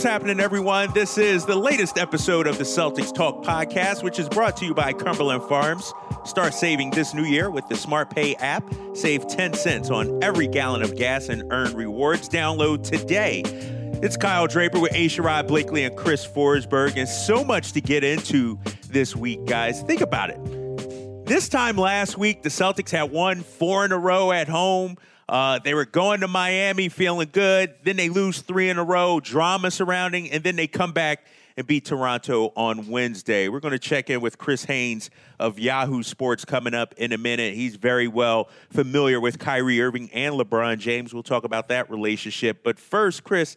what's happening, everyone? This is the latest episode of the Celtics Talk podcast, which is brought to you by Cumberland Farms. Start saving this new year with the Smart Pay app. Save 10 cents on every gallon of gas and earn rewards. Download today. It's Kyle Draper with A. Sherrod Blakely and Chris Forsberg, and so much to get into this week, guys. Think about it. This time last week, the Celtics had won four in a row at home. Uh, they were going to Miami feeling good. Then they lose three in a row, drama surrounding, and then they come back and beat Toronto on Wednesday. We're going to check in with Chris Haynes of Yahoo Sports coming up in a minute. He's very well familiar with Kyrie Irving and LeBron James. We'll talk about that relationship. But first, Chris,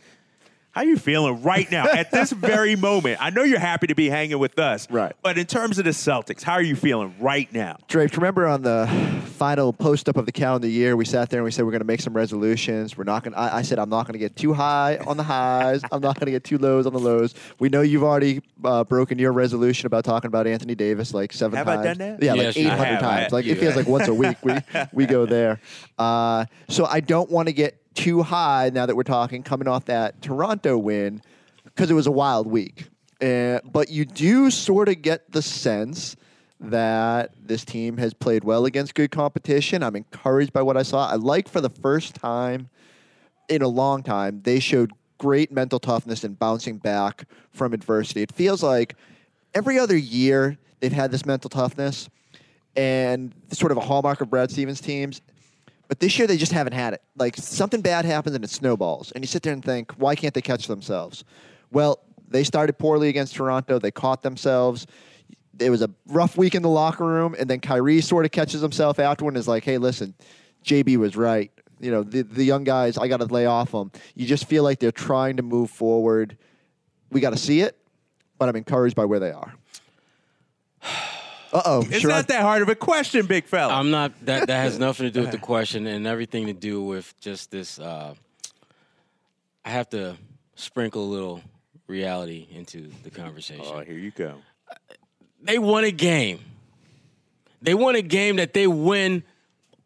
how you feeling right now at this very moment? I know you're happy to be hanging with us, Right. But in terms of the Celtics, how are you feeling right now? Draped, remember on the final post up of the calendar year, we sat there and we said we're going to make some resolutions. We're not going. I, I said I'm not going to get too high on the highs. I'm not going to get too lows on the lows. We know you've already uh, broken your resolution about talking about Anthony Davis like seven Have I times. done that? Yeah, Yes, like 800 times. I- Like you it feels like once a week we we go there. Uh, so I don't want to get too high now that we're talking coming off that Toronto win because it was a wild week. Uh, but you do sort of get the sense that this team has played well against good competition. I'm encouraged by what I saw. I like for the first time in a long time, they showed great mental toughness and bouncing back from adversity. It feels like every other year they've had this mental toughness and sort of a hallmark of Brad Stevens teams. But this year they just haven't had it. Like something bad happens and it snowballs. And you sit there and think, why can't they catch themselves? Well, they started poorly against Toronto. They caught themselves. It was a rough week in the locker room, and then Kyrie sort of catches himself afterward and is like, hey, listen, JB was right. You know, the, the young guys, I got to lay off them. You just feel like they're trying to move forward. We got to see it, but I'm encouraged by where they are. Uh oh. It's not that hard of a question, big fella. I'm not. That that has nothing to do with the question and everything to do with just this. Uh, I have to sprinkle a little reality into the conversation. oh, here you go. they won a game. They won a game that they win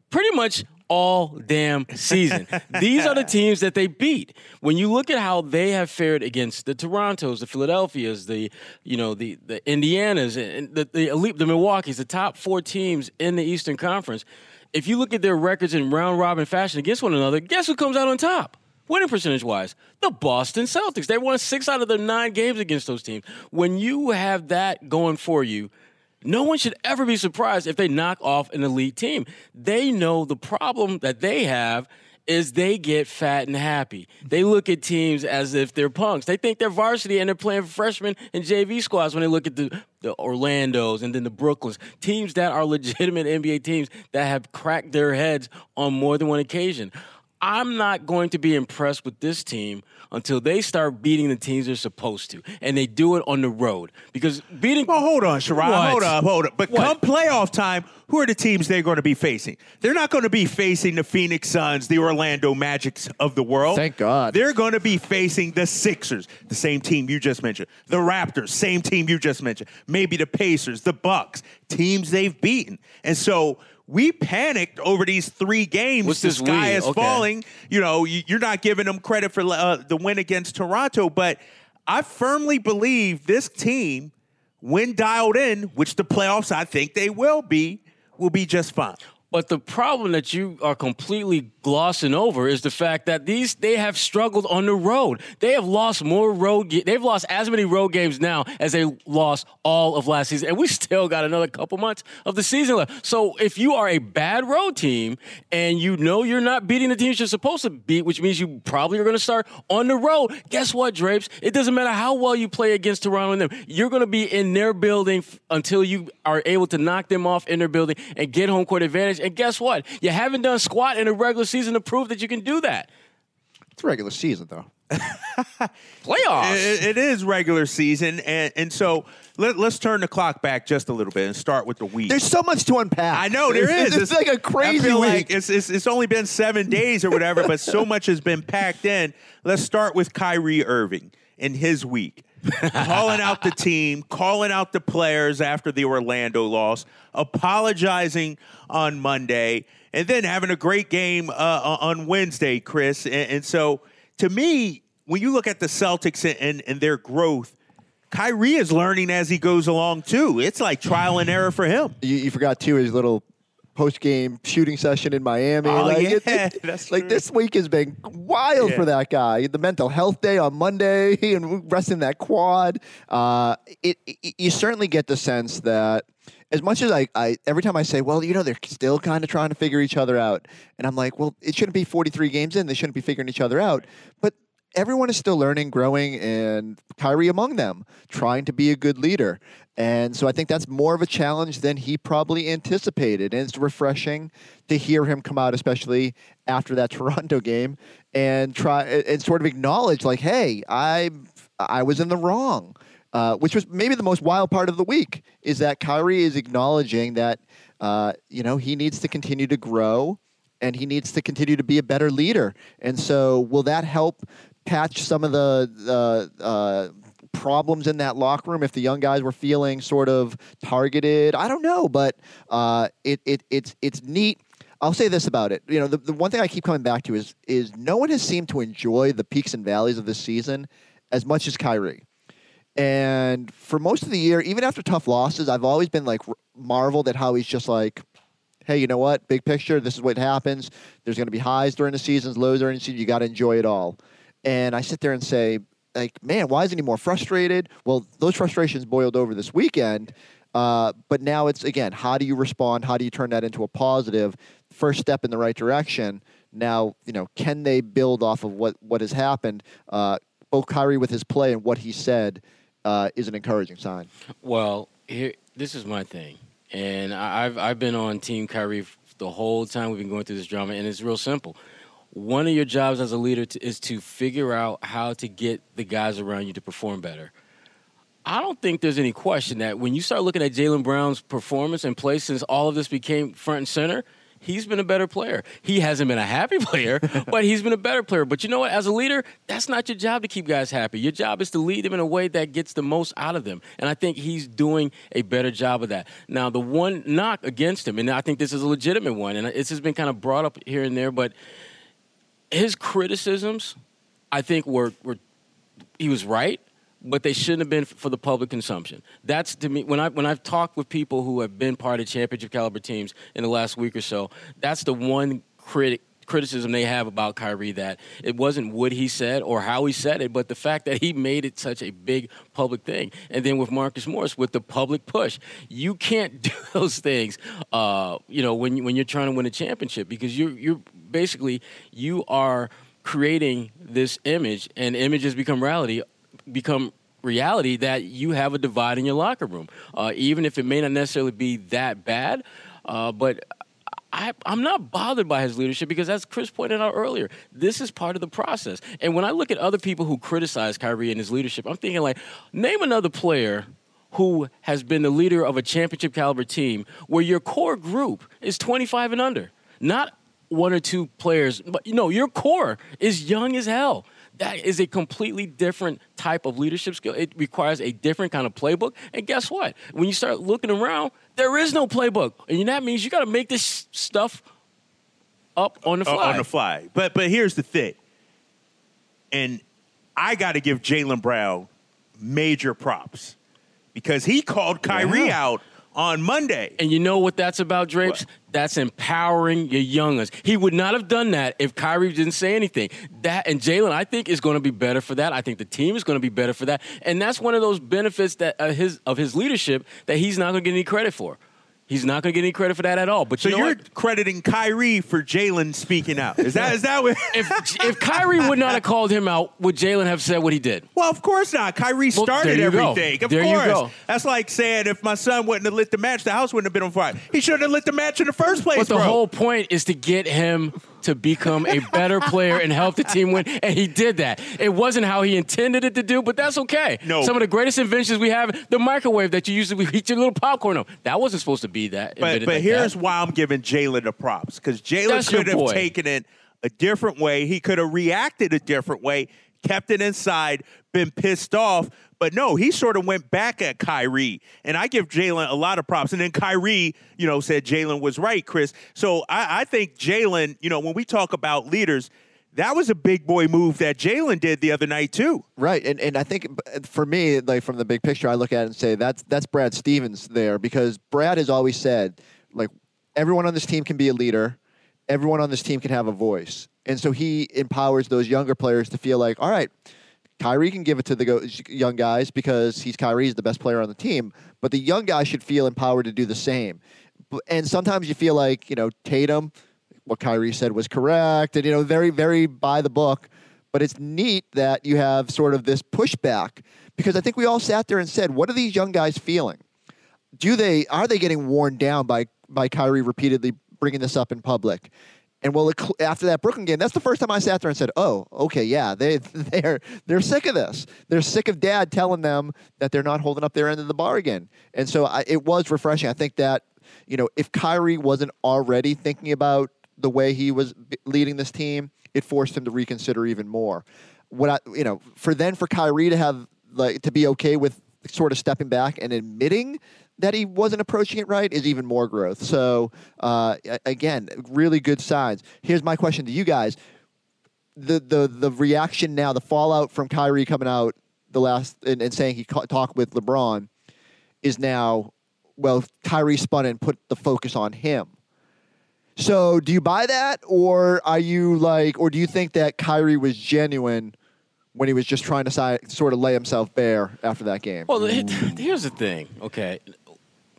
pretty much all damn season. These are the teams that they beat. When you look at how they have fared against the Torontos, the Philadelphias, the you know the the Indianas, and the the elite, the Milwaukee's, the top four teams in the Eastern Conference. If you look at their records in round robin fashion against one another, guess who comes out on top? Winning percentage wise, the Boston Celtics. They won six out of their nine games against those teams. When you have that going for you, no one should ever be surprised if they knock off an elite team. They know the problem that they have is they get fat and happy. They look at teams as if they're punks. They think they're varsity and they're playing freshmen and JV squads when they look at the, the Orlandos and then the Brooklyns, teams that are legitimate NBA teams that have cracked their heads on more than one occasion. I'm not going to be impressed with this team until they start beating the teams they're supposed to, and they do it on the road. Because beating Well, hold on, Sherrod. What? Hold up, hold up. But What? come playoff time, who are the teams they're going to be facing? They're not going to be facing the Phoenix Suns, the Orlando Magics of the world. Thank God. They're going to be facing the Sixers, the same team you just mentioned. The Raptors, same team you just mentioned. Maybe the Pacers, the Bucks, teams they've beaten. And so we panicked over these three games. What's the this sky we? is Okay. falling. You know, you- you're not giving them credit for uh, the win against Toronto, but I firmly believe this team, when dialed in, which the playoffs I think they will be, will be just fine. But the problem that you are completely glossing over is the fact that these they have struggled on the road. They have lost more road. They've lost as many road games now as they lost all of last season, and we still got another couple months of the season left. So if you are a bad road team and you know you're not beating the teams you're supposed to beat, which means you probably are going to start on the road. Guess what, Drapes? It doesn't matter how well you play against Toronto and them. You're going to be in their building until you are able to knock them off in their building and get home court advantage. And guess what? You haven't done squat in a regular season to prove that you can do that. It's regular season, though. Playoffs. It- it is regular season, and and so let, let's turn the clock back just a little bit and start with the week. There's so much to unpack. I know there is. It's, like a crazy I week. like it's, it's it's only been seven days or whatever, but so much has been packed in. Let's start with Kyrie Irving in his week, calling out the team, calling out the players after the Orlando loss, apologizing on Monday, and then having a great game uh, on Wednesday, Chris. And, and so, to me, when you look at the Celtics and, and, and their growth, Kyrie is learning as he goes along too. It's like trial and error for him. You, you forgot too his little post game shooting session in Miami. Oh, like, yeah, that's like this week has been wild Yeah. for that guy. The mental health day on Monday and resting that quad. Uh, it, it you certainly get the sense that. As much as I, I, every time I say, well, you know, they're still kind of trying to figure each other out, and I'm like, well, it shouldn't be 43 games in. They shouldn't be figuring each other out. But everyone is still learning, growing, and Kyrie among them, trying to be a good leader. And so I think that's more of a challenge than he probably anticipated. And it's refreshing to hear him come out, especially after that Toronto game, and try and sort of acknowledge, like, hey, I I was in the wrong. Uh, which was maybe the most wild part of the week is that Kyrie is acknowledging that uh, you know he needs to continue to grow and he needs to continue to be a better leader. And so, will that help patch some of the uh, problems in that locker room if the young guys were feeling sort of targeted? I don't know, but uh, it, it it's it's neat. I'll say this about it. You know, the, the one thing I keep coming back to is is no one has seemed to enjoy the peaks and valleys of this season as much as Kyrie. And for most of the year, even after tough losses, I've always been like marveled at how he's just like, hey, you know what? Big picture, this is what happens. There's going to be highs during the seasons, lows during the season. You got to enjoy it all. And I sit there and say, like, man, why isn't he more frustrated? Well, those frustrations boiled over this weekend. Uh, but now it's again, how do you respond? How do you turn that into a positive? First step in the right direction. Now, you know, can they build off of what what has happened? Uh, both Kyrie with his play and what he said uh, is an encouraging sign. Well, here, this is my thing, and I've I've been on Team Kyrie the whole time we've been going through this drama, and it's real simple. One of your jobs as a leader to, is to figure out how to get the guys around you to perform better. I don't think there's any question that when you start looking at Jaylen Brown's performance and play since all of this became front and center, he's been a better player. He hasn't been a happy player, but he's been a better player. But you know what? As a leader, that's not your job to keep guys happy. Your job is to lead them in a way that gets the most out of them. And I think he's doing a better job of that. Now, the one knock against him, and I think this is a legitimate one, and this has been kind of brought up here and there, but his criticisms, I think, were, were he was right, but they shouldn't have been for the public consumption. That's to me when I when I've talked with people who have been part of championship caliber teams in the last week or so. That's the one critic criticism they have about Kyrie that it wasn't what he said or how he said it, but the fact that he made it such a big public thing. And then with Marcus Morris, with the public push, you can't do those things. Uh, you know, when you, when you're trying to win a championship because you're you're basically you are creating this image, and images become reality, become reality that you have a divide in your locker room, uh, even if it may not necessarily be that bad. Uh, but I, I'm not bothered by his leadership because, as Chris pointed out earlier, this is part of the process. And when I look at other people who criticize Kyrie and his leadership, I'm thinking like, name another player who has been the leader of a championship caliber team where your core group is 25 and under, not one or two players, but you know your core is young as hell. That is a completely different type of leadership skill. It requires a different kind of playbook. And guess what? When you start looking around, there is no playbook, and that means you got to make this stuff up on the Uh, fly. on the fly. But but here's the thing, and I got to give Jaylen Brown major props because he called Kyrie Yeah. out on Monday. And you know what that's about, Drapes? What? That's empowering your youngers. He would not have done that if Kyrie didn't say anything. That and Jaylen, I think, is going to be better for that. I think the team is going to be better for that. And that's one of those benefits that uh, his of his leadership that he's not going to get any credit for. He's not going to get any credit for that at all. But So you know what? crediting Kyrie for Jaylen speaking out. Is that is that what? If if Kyrie would not have called him out, would Jaylen have said what he did? Well, of course not. Kyrie Well, started you go. everything. Of There you course. go. That's like saying if my son wouldn't have lit the match, the house wouldn't have been on fire. He shouldn't have lit the match in the first place, But the bro. whole point is to get him to become a better player and help the team win, and he did that. It wasn't how he intended it to do, but that's okay. No. Some of the greatest inventions we have, the microwave that you use to heat your little popcorn on, that wasn't supposed to be that. But but like here's that. why I'm giving Jaylen the props because Jaylen could have taken it a different way. He could have reacted a different way, kept it inside, been pissed off. But no, he sort of went back at Kyrie, and I give Jaylen a lot of props. And then Kyrie, you know, said Jaylen was right, Chris. So I, I think Jaylen, you know, when we talk about leaders, that was a big boy move that Jaylen did the other night too. Right, and and I think uh, for me, like from the big picture, I look at it and say that's that's Brad Stevens there because Brad has always said like everyone on this team can be a leader, everyone on this team can have a voice, and so he empowers those younger players to feel like, all right, Kyrie can give it to the young guys because he's Kyrie, he's the best player on the team, but the young guys should feel empowered to do the same. And sometimes you feel like you know Tatum, what Kyrie said was correct, and you know very very by the book. But it's neat that you have sort of this pushback because I think we all sat there and said, what are these young guys feeling? Do they are they getting worn down by by Kyrie repeatedly bringing this up in public? And well, after that Brooklyn game, that's the first time I sat there and said, "Oh, okay, yeah, they they're they're sick of this. They're sick of Dad telling them that they're not holding up their end of the bargain." And so I, it was refreshing. I think that you know, if Kyrie wasn't already thinking about the way he was leading this team, it forced him to reconsider even more. What I, you know, for then for Kyrie to have like to be okay with sort of stepping back and admitting that he wasn't approaching it right is even more growth. So uh, again, really good signs. Here's my question to you guys: the the the reaction now, the fallout from Kyrie coming out the last and, and saying he ca- talked with LeBron is now well, Kyrie spun and put the focus on him. So, do you buy that, or are you like, or do you think that Kyrie was genuine when he was just trying to si- sort of lay himself bare after that game? Well, here's the thing, okay?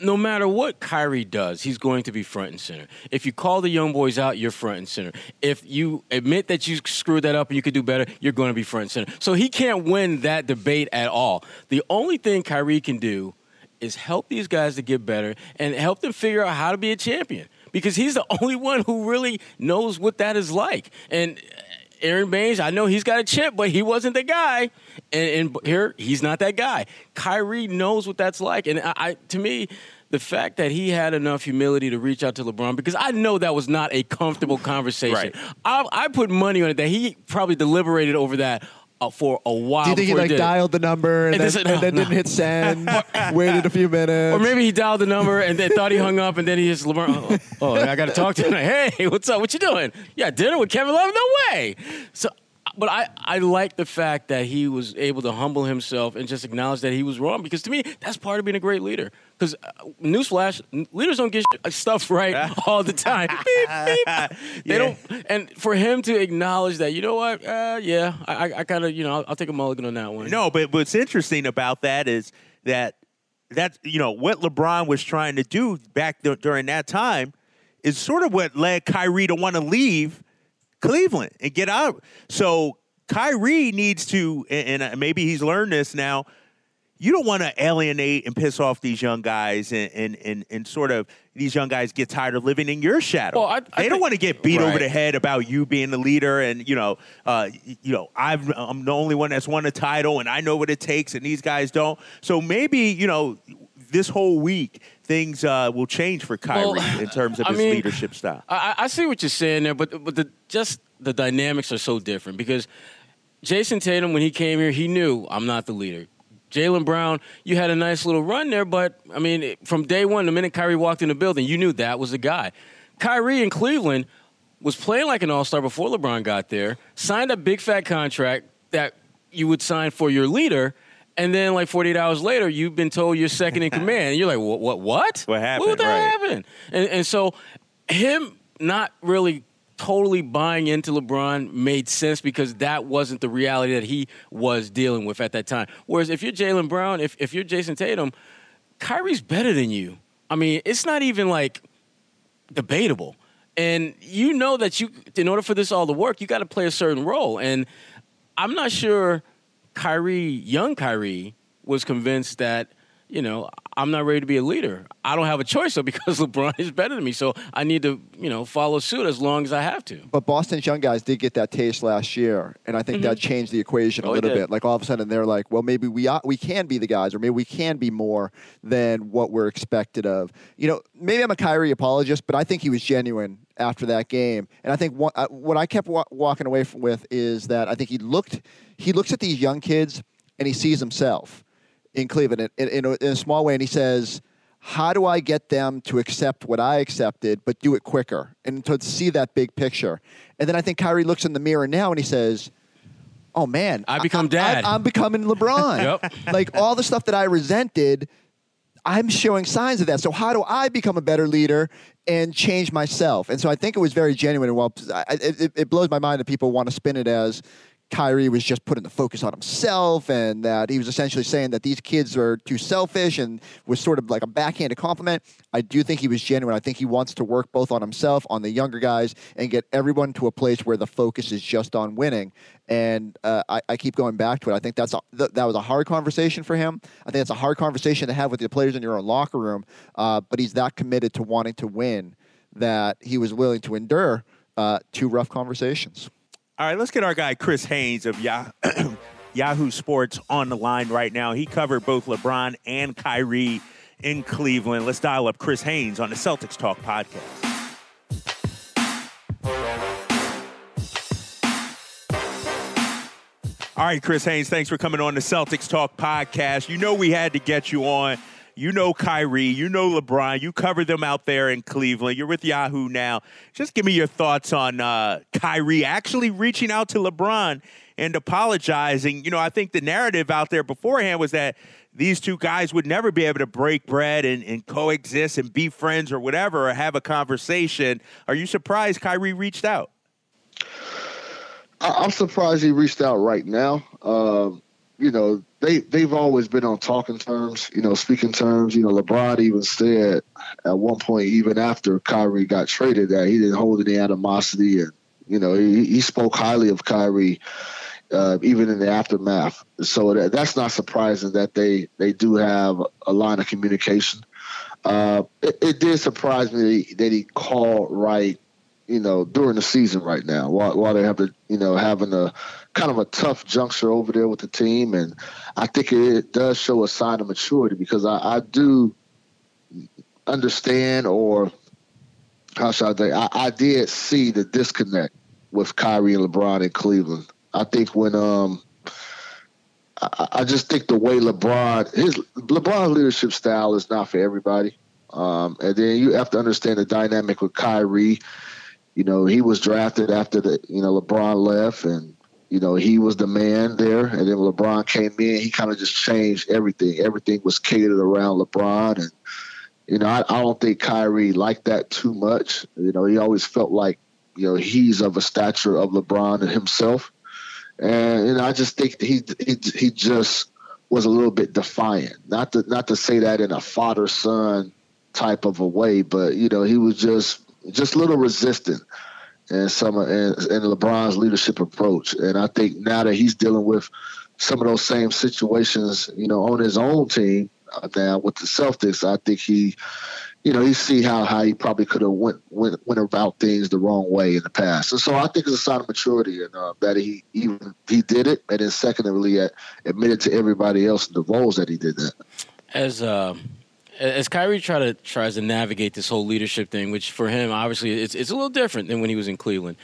No matter what Kyrie does, he's going to be front and center. If you call the young boys out, you're front and center. If you admit that you screwed that up and you could do better, you're going to be front and center. So he can't win that debate at all. The only thing Kyrie can do is help these guys to get better and help them figure out how to be a champion because he's the only one who really knows what that is like. And Aron Baynes, I know he's got a chip, but he wasn't the guy. And, and here, he's not that guy. Kyrie knows what that's like. And I, I, to me, the fact that he had enough humility to reach out to LeBron, because I know that was not a comfortable conversation. Right. I, I put money on it that he probably deliberated over that uh, for a while. do you think he like did dialed the number and, And then, this- and then no. didn't hit send, waited a few minutes? Or maybe he dialed the number and then thought he hung up, and then he just LeBron. Oh, oh, I got to talk to him. Like, hey, what's up? What you doing? Yeah, dinner with Kevin Love? No way. So, but I I like the fact that he was able to humble himself and just acknowledge that he was wrong because to me that's part of being a great leader. Because uh, newsflash, leaders don't get shit- stuff right all the time. Beep, beep. They Yeah. don't. And for him to acknowledge that, you know what? Uh, yeah, I, I, I kind of, you know, I'll, I'll take a mulligan on that one. No, but what's interesting about that is that that's you know what LeBron was trying to do back dur- during that time is sort of what led Kyrie to want to leave Cleveland and get out. So Kyrie needs to, and, and uh, maybe he's learned this now. You don't want to alienate and piss off these young guys, and, and and and sort of these young guys get tired of living in your shadow. Well, I- I they don't want to get beat over the head about you being the leader, and you know, uh, you know, I've, I'm the only one that's won a title, and I know what it takes, and these guys don't. So maybe you know, this whole week things uh, will change for Kyrie Well, in terms of I his mean, leadership style. I, I see what you're saying there, but but the just the dynamics are so different because Jayson Tatum, when he came here, he knew I'm not the leader. Jaylen Brown, you had a nice little run there, but I mean, from day one, the minute Kyrie walked in the building, you knew that was the guy. Kyrie in Cleveland was playing like an all star before LeBron got there, signed a big fat contract that you would sign for your leader. And then, like 48 hours later, you've been told you're second in command. And you're like, what? What? What? What happened? What the Right. happened? And, and so, him not really totally buying into LeBron made sense because that wasn't the reality that he was dealing with at that time. Whereas if you're Jaylen Brown, if, if you're Jayson Tatum, Kyrie's better than you. I mean, it's not even like debatable. And you know that you, in order for this all to work, you got to play a certain role. And I'm not sure Kyrie, young Kyrie, was convinced that, you know, I'm not ready to be a leader. I don't have a choice though because LeBron is better than me. So I need to, you know, follow suit as long as I have to. But Boston's young guys did get that taste last year, and I think that changed the equation a Oh, it little bit. Like all of a sudden, they're like, well, maybe we are, we can be the guys, or maybe we can be more than what we're expected of. You know, maybe I'm a Kyrie apologist, but I think he was genuine after that game, and I think what, uh, what I kept wa- walking away from, with is that I think he looked he looks at these young kids and he sees himself in Cleveland in, in, in, a, in a small way, and he says. how do I get them to accept what I accepted, but do it quicker and to see that big picture? And then I think Kyrie looks in the mirror now and he says, Oh man, I become dad. I, am becoming LeBron. Yep. Like all the stuff that I resented, I'm showing signs of that. So how do I become a better leader and change myself? And so I think it was very genuine. And while I, it, it blows my mind that people want to spin it as Kyrie was just putting the focus on himself and that he was essentially saying that these kids are too selfish and was sort of like a backhanded compliment. I do think he was genuine. I think he wants to work both on himself, on the younger guys, and get everyone to a place where the focus is just on winning. And uh, I, I, keep going back to it. I think that's a, th- that was a hard conversation for him. I think it's a hard conversation to have with the players in your own locker room. Uh, but he's that committed to wanting to win that he was willing to endure uh, two rough conversations. All right, let's get our guy Chris Haynes of Yah- Yahoo Sports on the line right now. He covered both LeBron and Kyrie in Cleveland. Let's dial up Chris Haynes on the Celtics Talk podcast. All right, Chris Haynes, thanks for coming on the Celtics Talk podcast. You know we had to get you on you know Kyrie, you know LeBron, you cover them out there in Cleveland. You're with Yahoo now. Just give me your thoughts on uh, Kyrie actually reaching out to LeBron and apologizing. You know, I think the narrative out there beforehand was that these two guys would never be able to break bread and, and coexist and be friends or whatever or have a conversation. Are you surprised Kyrie reached out? I'm surprised he reached out right now. Um, you know, they they've always been on talking terms, you know, speaking terms. You know, LeBron even said at one point, even after Kyrie got traded, that he didn't hold any animosity, and you know, he, he spoke highly of Kyrie. Uh, even in the aftermath, so that, that's not surprising that they they do have a line of communication. Uh, it, it, did surprise me that he, that he called right you know, during the season right now, while, while they have the, you know, having a kind of a tough juncture over there with the team. And I think it does show a sign of maturity because I, I do understand or how should I say, I, I did see the disconnect with Kyrie and LeBron in Cleveland. I think when, um, I, I just think the way LeBron, his LeBron's leadership style is not for everybody. Um, and then you have to understand the dynamic with Kyrie you know, he was drafted after the, you know, LeBron left and, you know, he was the man there. And then LeBron came in, he kind of just changed everything. Everything was catered around LeBron. And, you know, I, I don't think Kyrie liked that too much. You know, he always felt like, you know, he's of a stature of LeBron himself. And, you know, I just think he, he, he just was a little bit defiant. Not to, not to say that in a father son type of a way, but, you know, he was just, just a little resistant and some and, and LeBron's leadership approach. And I think now that he's dealing with some of those same situations, you know, on his own team uh, now with the Celtics, I think he, you know, he see how how he probably could have went, went went about things the wrong way in the past. And so I think it's a sign of maturity and uh, that he even he did it, and then secondly, admitted to everybody else in the roles that he did that. As uh, as Kyrie try to tries to navigate this whole leadership thing, which for him obviously it's it's a little different than when he was in Cleveland.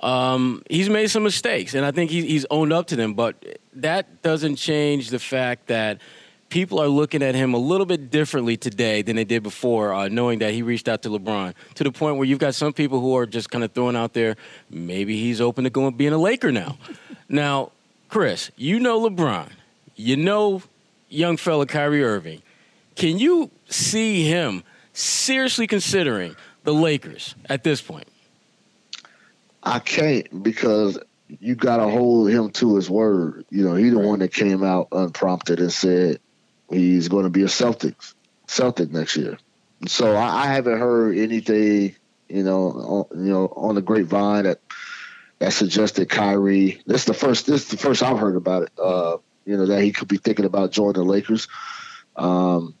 Um, he's made some mistakes, and I think he, he's owned up to them. But that doesn't change the fact that people are looking at him a little bit differently today than they did before, uh, knowing that he reached out to LeBron to the point where you've got some people who are just kind of throwing out there, maybe he's open to going being a Laker now. now, Chris, you know LeBron, you know young fella Kyrie Irving. Can you see him seriously considering the Lakers at this point? I can't because you got to hold him to his word. You know, he's the one that came out unprompted and said he's going to be a Celtics Celtic next year. So I, I haven't heard anything, you know, on, you know, on the grapevine that that suggested Kyrie. This is the first. This is the first I've heard about it. Uh, you know that he could be thinking about joining the Lakers. Um,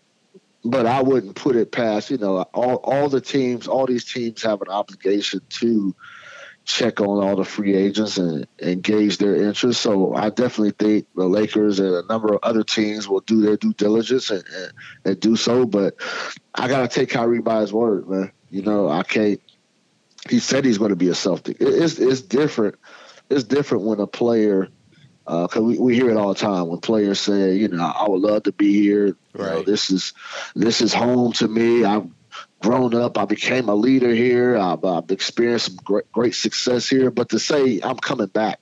but I wouldn't put it past, you know, all, all the teams, all these teams have an obligation to check on all the free agents and engage their interest. So I definitely think the Lakers and a number of other teams will do their due diligence and, and, and do so. But I got to take Kyrie by his word, man. You know, I can't. He said he's going to be a Celtic. It, it's it's different. It's different when a player, because uh, we, we hear it all the time when players say, you know, I would love to be here You know, Right. this is this is home to me. I've grown up. I became a leader here. I've, I've experienced some great, great success here. But to say I'm coming back,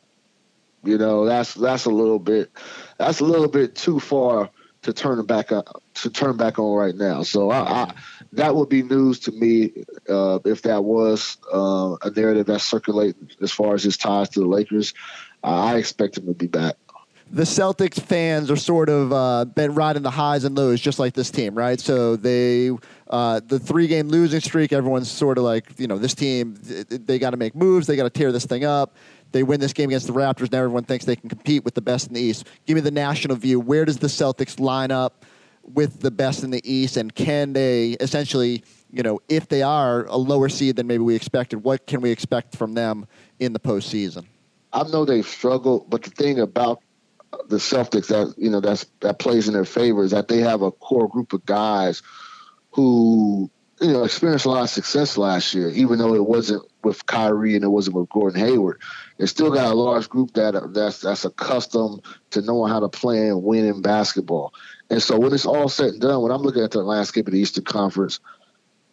you know, that's that's a little bit that's a little bit too far to turn back on, to turn back on right now. So I, I, that would be news to me uh, if that was uh, a narrative that's circulating as far as his ties to the Lakers. Uh, I expect him to be back. The Celtics fans are sort of uh, been riding the highs and lows, just like this team, right? So they, uh, the three-game losing streak, everyone's sort of like, you know, this team, they got to make moves, they got to tear this thing up. They win this game against the Raptors. Now everyone thinks they can compete with the best in the East. Give me the national view. Where does the Celtics line up with the best in the East, and can they essentially, you know, if they are a lower seed than maybe we expected, what can we expect from them in the postseason? I know they've struggled, but the thing about the Celtics that you know that's that plays in their favor is that they have a core group of guys who you know experienced a lot of success last year, even though it wasn't with Kyrie and it wasn't with Gordon Hayward. They still got a large group that uh, that's that's accustomed to knowing how to play and win in basketball. And so when it's all said and done, when I'm looking at the landscape of the Eastern Conference,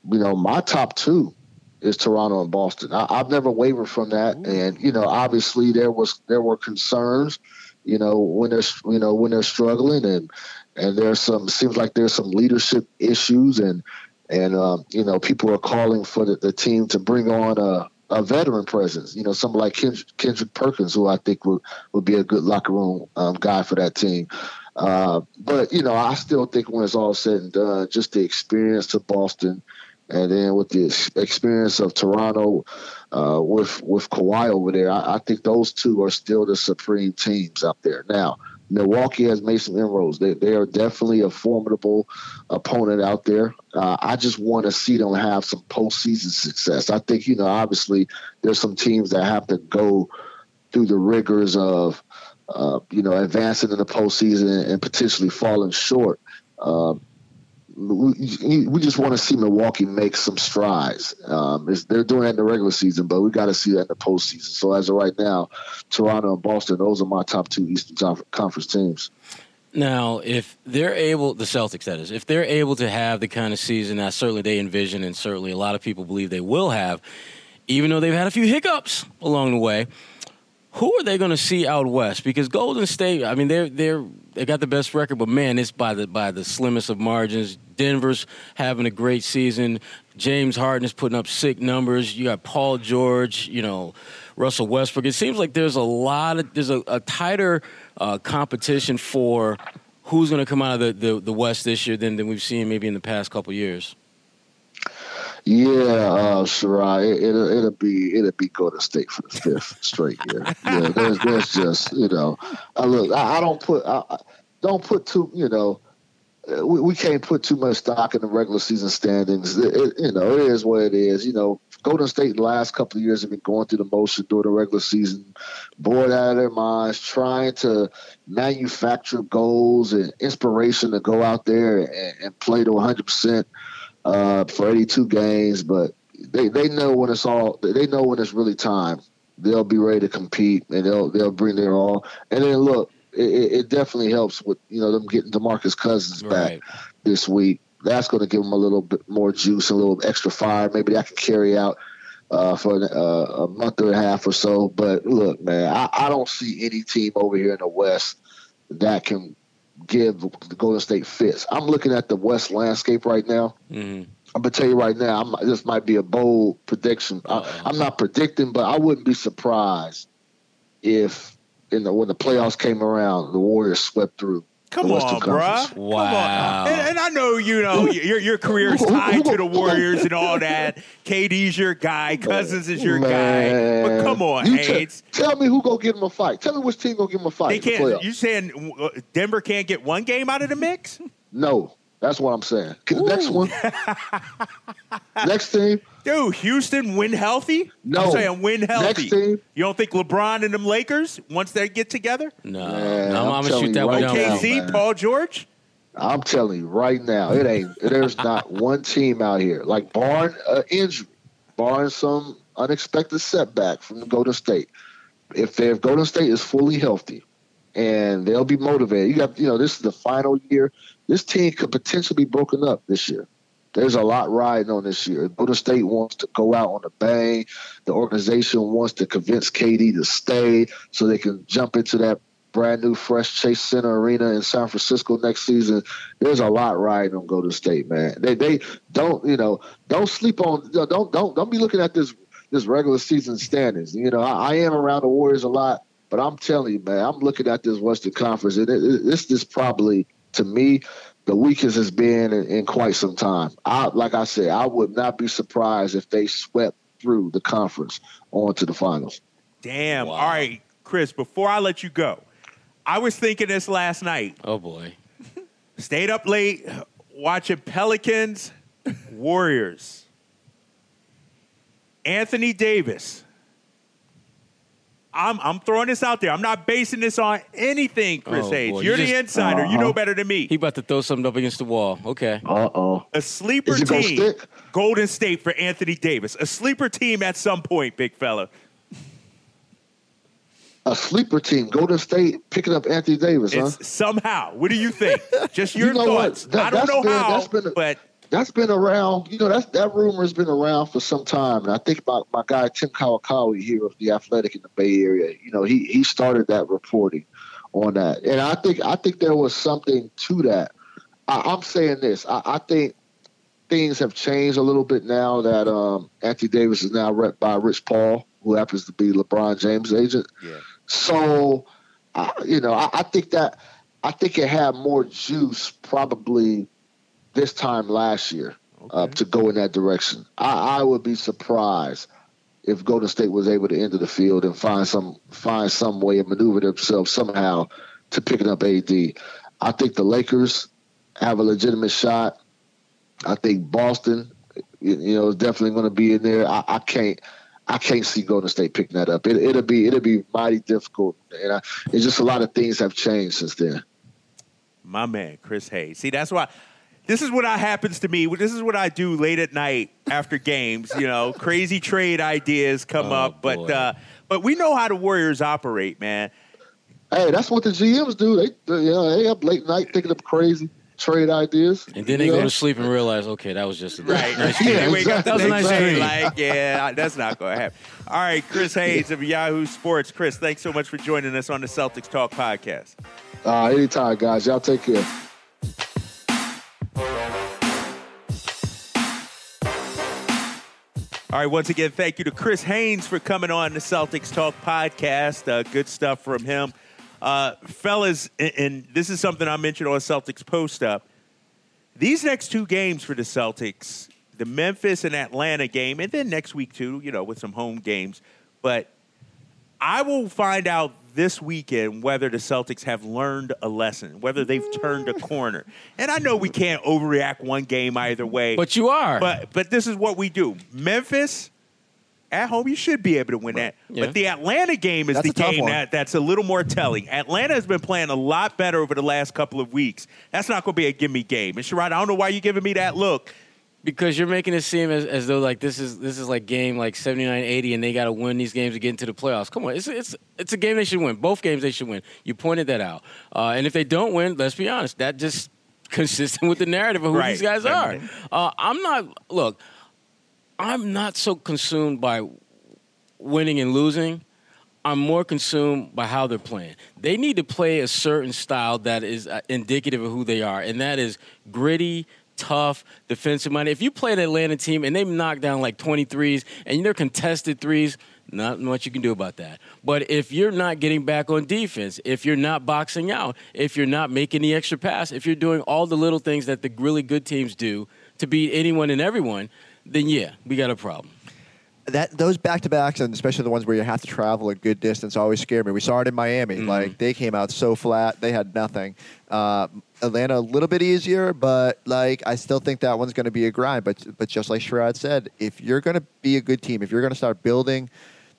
you know my top two is Toronto and Boston. I, I've never wavered from that, and you know, obviously there was there were concerns, you know, when they're you know when they're struggling, and and there's some seems like there's some leadership issues, and and um, you know people are calling for the, the team to bring on a, a veteran presence, you know, someone like Kendrick, Kendrick Perkins, who I think would would be a good locker room um, guy for that team. Uh, but you know, I still think when it's all said and done, just the experience of Boston and then with the experience of Toronto uh, with with Kawhi over there, I, I think those two are still the supreme teams out there. Now, Milwaukee has made some inroads. They they are definitely a formidable opponent out there. Uh, I just want to see them have some postseason success. I think you know, obviously, there's some teams that have to go through the rigors of uh, you know advancing in the postseason and potentially falling short. Um, we, just want to see Milwaukee make some strides. Um, they're doing that in the regular season, but we got to see that in the postseason. So as of right now, Toronto and Boston, those are my top two Eastern Conference teams. Now, if they're able, the Celtics, that is, if they're able to have the kind of season that certainly they envision and certainly a lot of people believe they will have, even though they've had a few hiccups along the way, who are they going to see out west? Because Golden State, I mean, they're they're they got the best record, but man, it's by the by the slimmest of margins. Denver's having a great season. James Harden is putting up sick numbers. You got Paul George, you know, Russell Westbrook. It seems like there's a lot of there's a, a tighter uh, competition for who's going to come out of the, the, the West this year than, than we've seen maybe in the past couple years. Yeah, uh, it, it'll, it'll be it'll be Golden State for the fifth straight year. Yeah, there's, there's just you know, I look, I, I don't put I, I don't put too you know, we, we can't put too much stock in the regular season standings. It, it, you know, it is what it is. You know, Golden State the last couple of years have been going through the motion during the regular season, bored out of their minds, trying to manufacture goals and inspiration to go out there and, and play to 100 percent uh, for 82 games, but they, they know when it's all they know when it's really time. They'll be ready to compete and they'll they'll bring their all. And then look, it, it definitely helps with you know them getting Demarcus Cousins Right. back this week. That's going to give them a little bit more juice, a little extra fire. Maybe that can carry out uh, for uh, a month or a half or so. But look, man, I, I don't see any team over here in the West that can give the Golden State fits. I'm looking at the West landscape right now. hmm I'm gonna tell you right now, I'm, this might be a bold prediction. I, I'm not predicting, but I wouldn't be surprised if in the when the playoffs came around, the Warriors swept through. Come the Western on, Conference. bruh. Come Wow. on. And, and I know, you know, your, your career is tied to the Warriors and all that. KD's your guy. Cousins is your guy. But come on, You te- tell me who gonna give him a fight. Tell me which team gonna give him a fight. They in can't. playoffs. You saying uh, Denver can't get one game out of the mix? no, that's what I'm saying. The next one, next team, Dude, Houston win healthy? No. I'm saying win healthy. Next team. You don't think LeBron and them Lakers, once they get together? No, Man, no, I'm, I'm I'm gonna shoot you that one right down. now. KC. Paul George? I'm telling you right now, it ain't. There's not one team out here like barring uh, injury, barring some unexpected setback from the Golden State. If they if Golden State is fully healthy and they'll be motivated. You got, you know, this is the final year. This team could potentially be broken up this year. There's a lot riding on this year. Golden State wants to go out on a bang. The organization wants to convince KD to stay so they can jump into that brand new, fresh Chase Center Arena in San Francisco next season. There's a lot riding on Golden State, man. They they don't you know don't sleep on don't don't don't be looking at this this regular season standings. You know I, I am around the Warriors a lot, but I'm telling you, man, I'm looking at this Western Conference, and it, it, this is probably to me the weakest has been in, in, quite some time. I, like I said, I would not be surprised if they swept through the conference on to the finals. Damn. Wow. All right, Chris, before I let you go, I was thinking this last night. Oh, boy. Stayed up late watching Pelicans, Warriors. Anthony Davis I'm I'm throwing this out there. I'm not basing this on anything, Chris oh, Haynes. Boy. You're you the just, insider. Uh-huh. You know better than me. He about to throw something up against the wall. Okay. Uh oh. A sleeper team. Golden State for Anthony Davis. A sleeper team at some point, big fella. A sleeper team, Golden State picking up Anthony Davis, huh? somehow. What do you think? Just your you know thoughts. That, I don't know been, how, been a, but that's been around. You know, that's that rumor has been around for some time. And I think my, my guy Tim Kawakami here of the Athletic in the Bay Area, you know, he he started that reporting on that, and I think I think there was something to that. I, am saying this. I, I, think things have changed a little bit now that um, Anthony Davis is now rep by Rich Paul, who happens to be LeBron James' agent. Yeah. So, you know, I, I think that I think it had more juice probably this time last year uh, okay. uh, to go in that direction. I, I, would be surprised if Golden State was able to enter the field and find some find some way and maneuver themselves somehow to picking up AD. I think the Lakers have a legitimate shot. I think Boston, you know, is definitely going to be in there. I, I, can't. I can't see Golden State picking that up. It, will be it'll be mighty difficult, and I, it's just a lot of things have changed since then. My man, Chris Haynes. See, that's why this is what happens to me. This is what I do late at night after games. You know, crazy trade ideas come oh, up, but uh, but we know how the Warriors operate, man. Hey, that's what the GMs do. They, they you know, they up late night thinking of crazy trade ideas. And then they go to sleep and realize, okay, that was just a right. nice yeah, wake up that was a nice day, like, yeah, that's not going to happen. All right, Chris Haynes of Yahoo Sports. Chris, thanks so much for joining us on the Celtics Talk podcast. Uh, anytime, guys. Y'all take care. All right, once again, thank you to Chris Haynes for coming on the Celtics Talk podcast. Uh, good stuff from him. Uh, fellas, and, and, this is something I mentioned on Celtics Post Up. These next two games for the Celtics, the Memphis and Atlanta game, and then next week too, you know, with some home games. But I will find out this weekend whether the Celtics have learned a lesson, whether they've turned a corner. And I know we can't overreact one game either way. But you are. But but this is what we do. Memphis at home, you should be able to win that. Yeah. But the Atlanta game is that's the game that, that's a little more telling. Atlanta has been playing a lot better over the last couple of weeks. That's not going to be a gimme game. And Sherrod, I don't know why you're giving me that look because you're making it seem as, as though like this is this is like game like 79 80 and they got to win these games to get into the playoffs. Come on it's, it's it's a game they should win. Both games they should win. You pointed that out. Uh, and if they don't win let's be honest that just consistent with the narrative of who right. these guys are. Uh, i'm not look i'm not so consumed by winning and losing. I'm more consumed by how they're playing. They need to play a certain style that is uh, indicative of who they are, and that is gritty, tough defensive minded. If you play an Atlanta team and they knock down like 23s and they're contested threes, not much you can do about that. But if you're not getting back on defense, if you're not boxing out, if you're not making the extra pass, if you're doing all the little things that the really good teams do to beat anyone and everyone, then yeah, we got a problem that those back to backs and especially the ones where you have to travel a good distance always scare me. We saw it in Miami. Mm-hmm. Like they came out so flat, they had nothing. Uh, Atlanta a little bit easier, but like I still think that one's going to be a grind. But but just like Sherrod said, if you're going to be a good team, if you're going to start building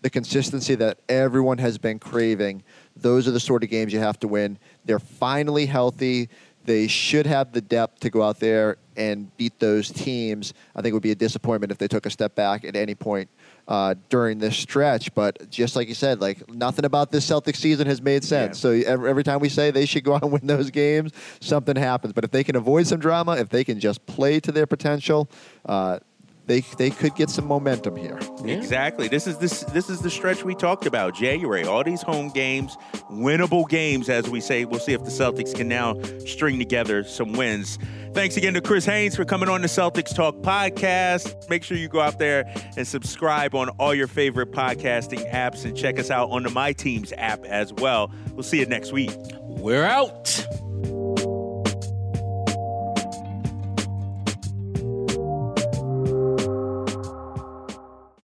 the consistency that everyone has been craving, those are the sort of games you have to win. They're finally healthy. They should have the depth to go out there and beat those teams. I think it would be a disappointment if they took a step back at any point uh, during this stretch. But just like you said, like nothing about this Celtics season has made sense. Yeah. So every, every time we say they should go out and win those games, something happens. But if they can avoid some drama, if they can just play to their potential, uh, they they could get some momentum here. Yeah. Exactly. This is this this is the stretch we talked about. January, all these home games, winnable games, as we say. We'll see if the Celtics can now string together some wins. Thanks again to Chris Haynes for coming on the Celtics Talk podcast. Make sure you go out there and subscribe on all your favorite podcasting apps and check us out on the My Teams app as well. We'll see you next week. We're out.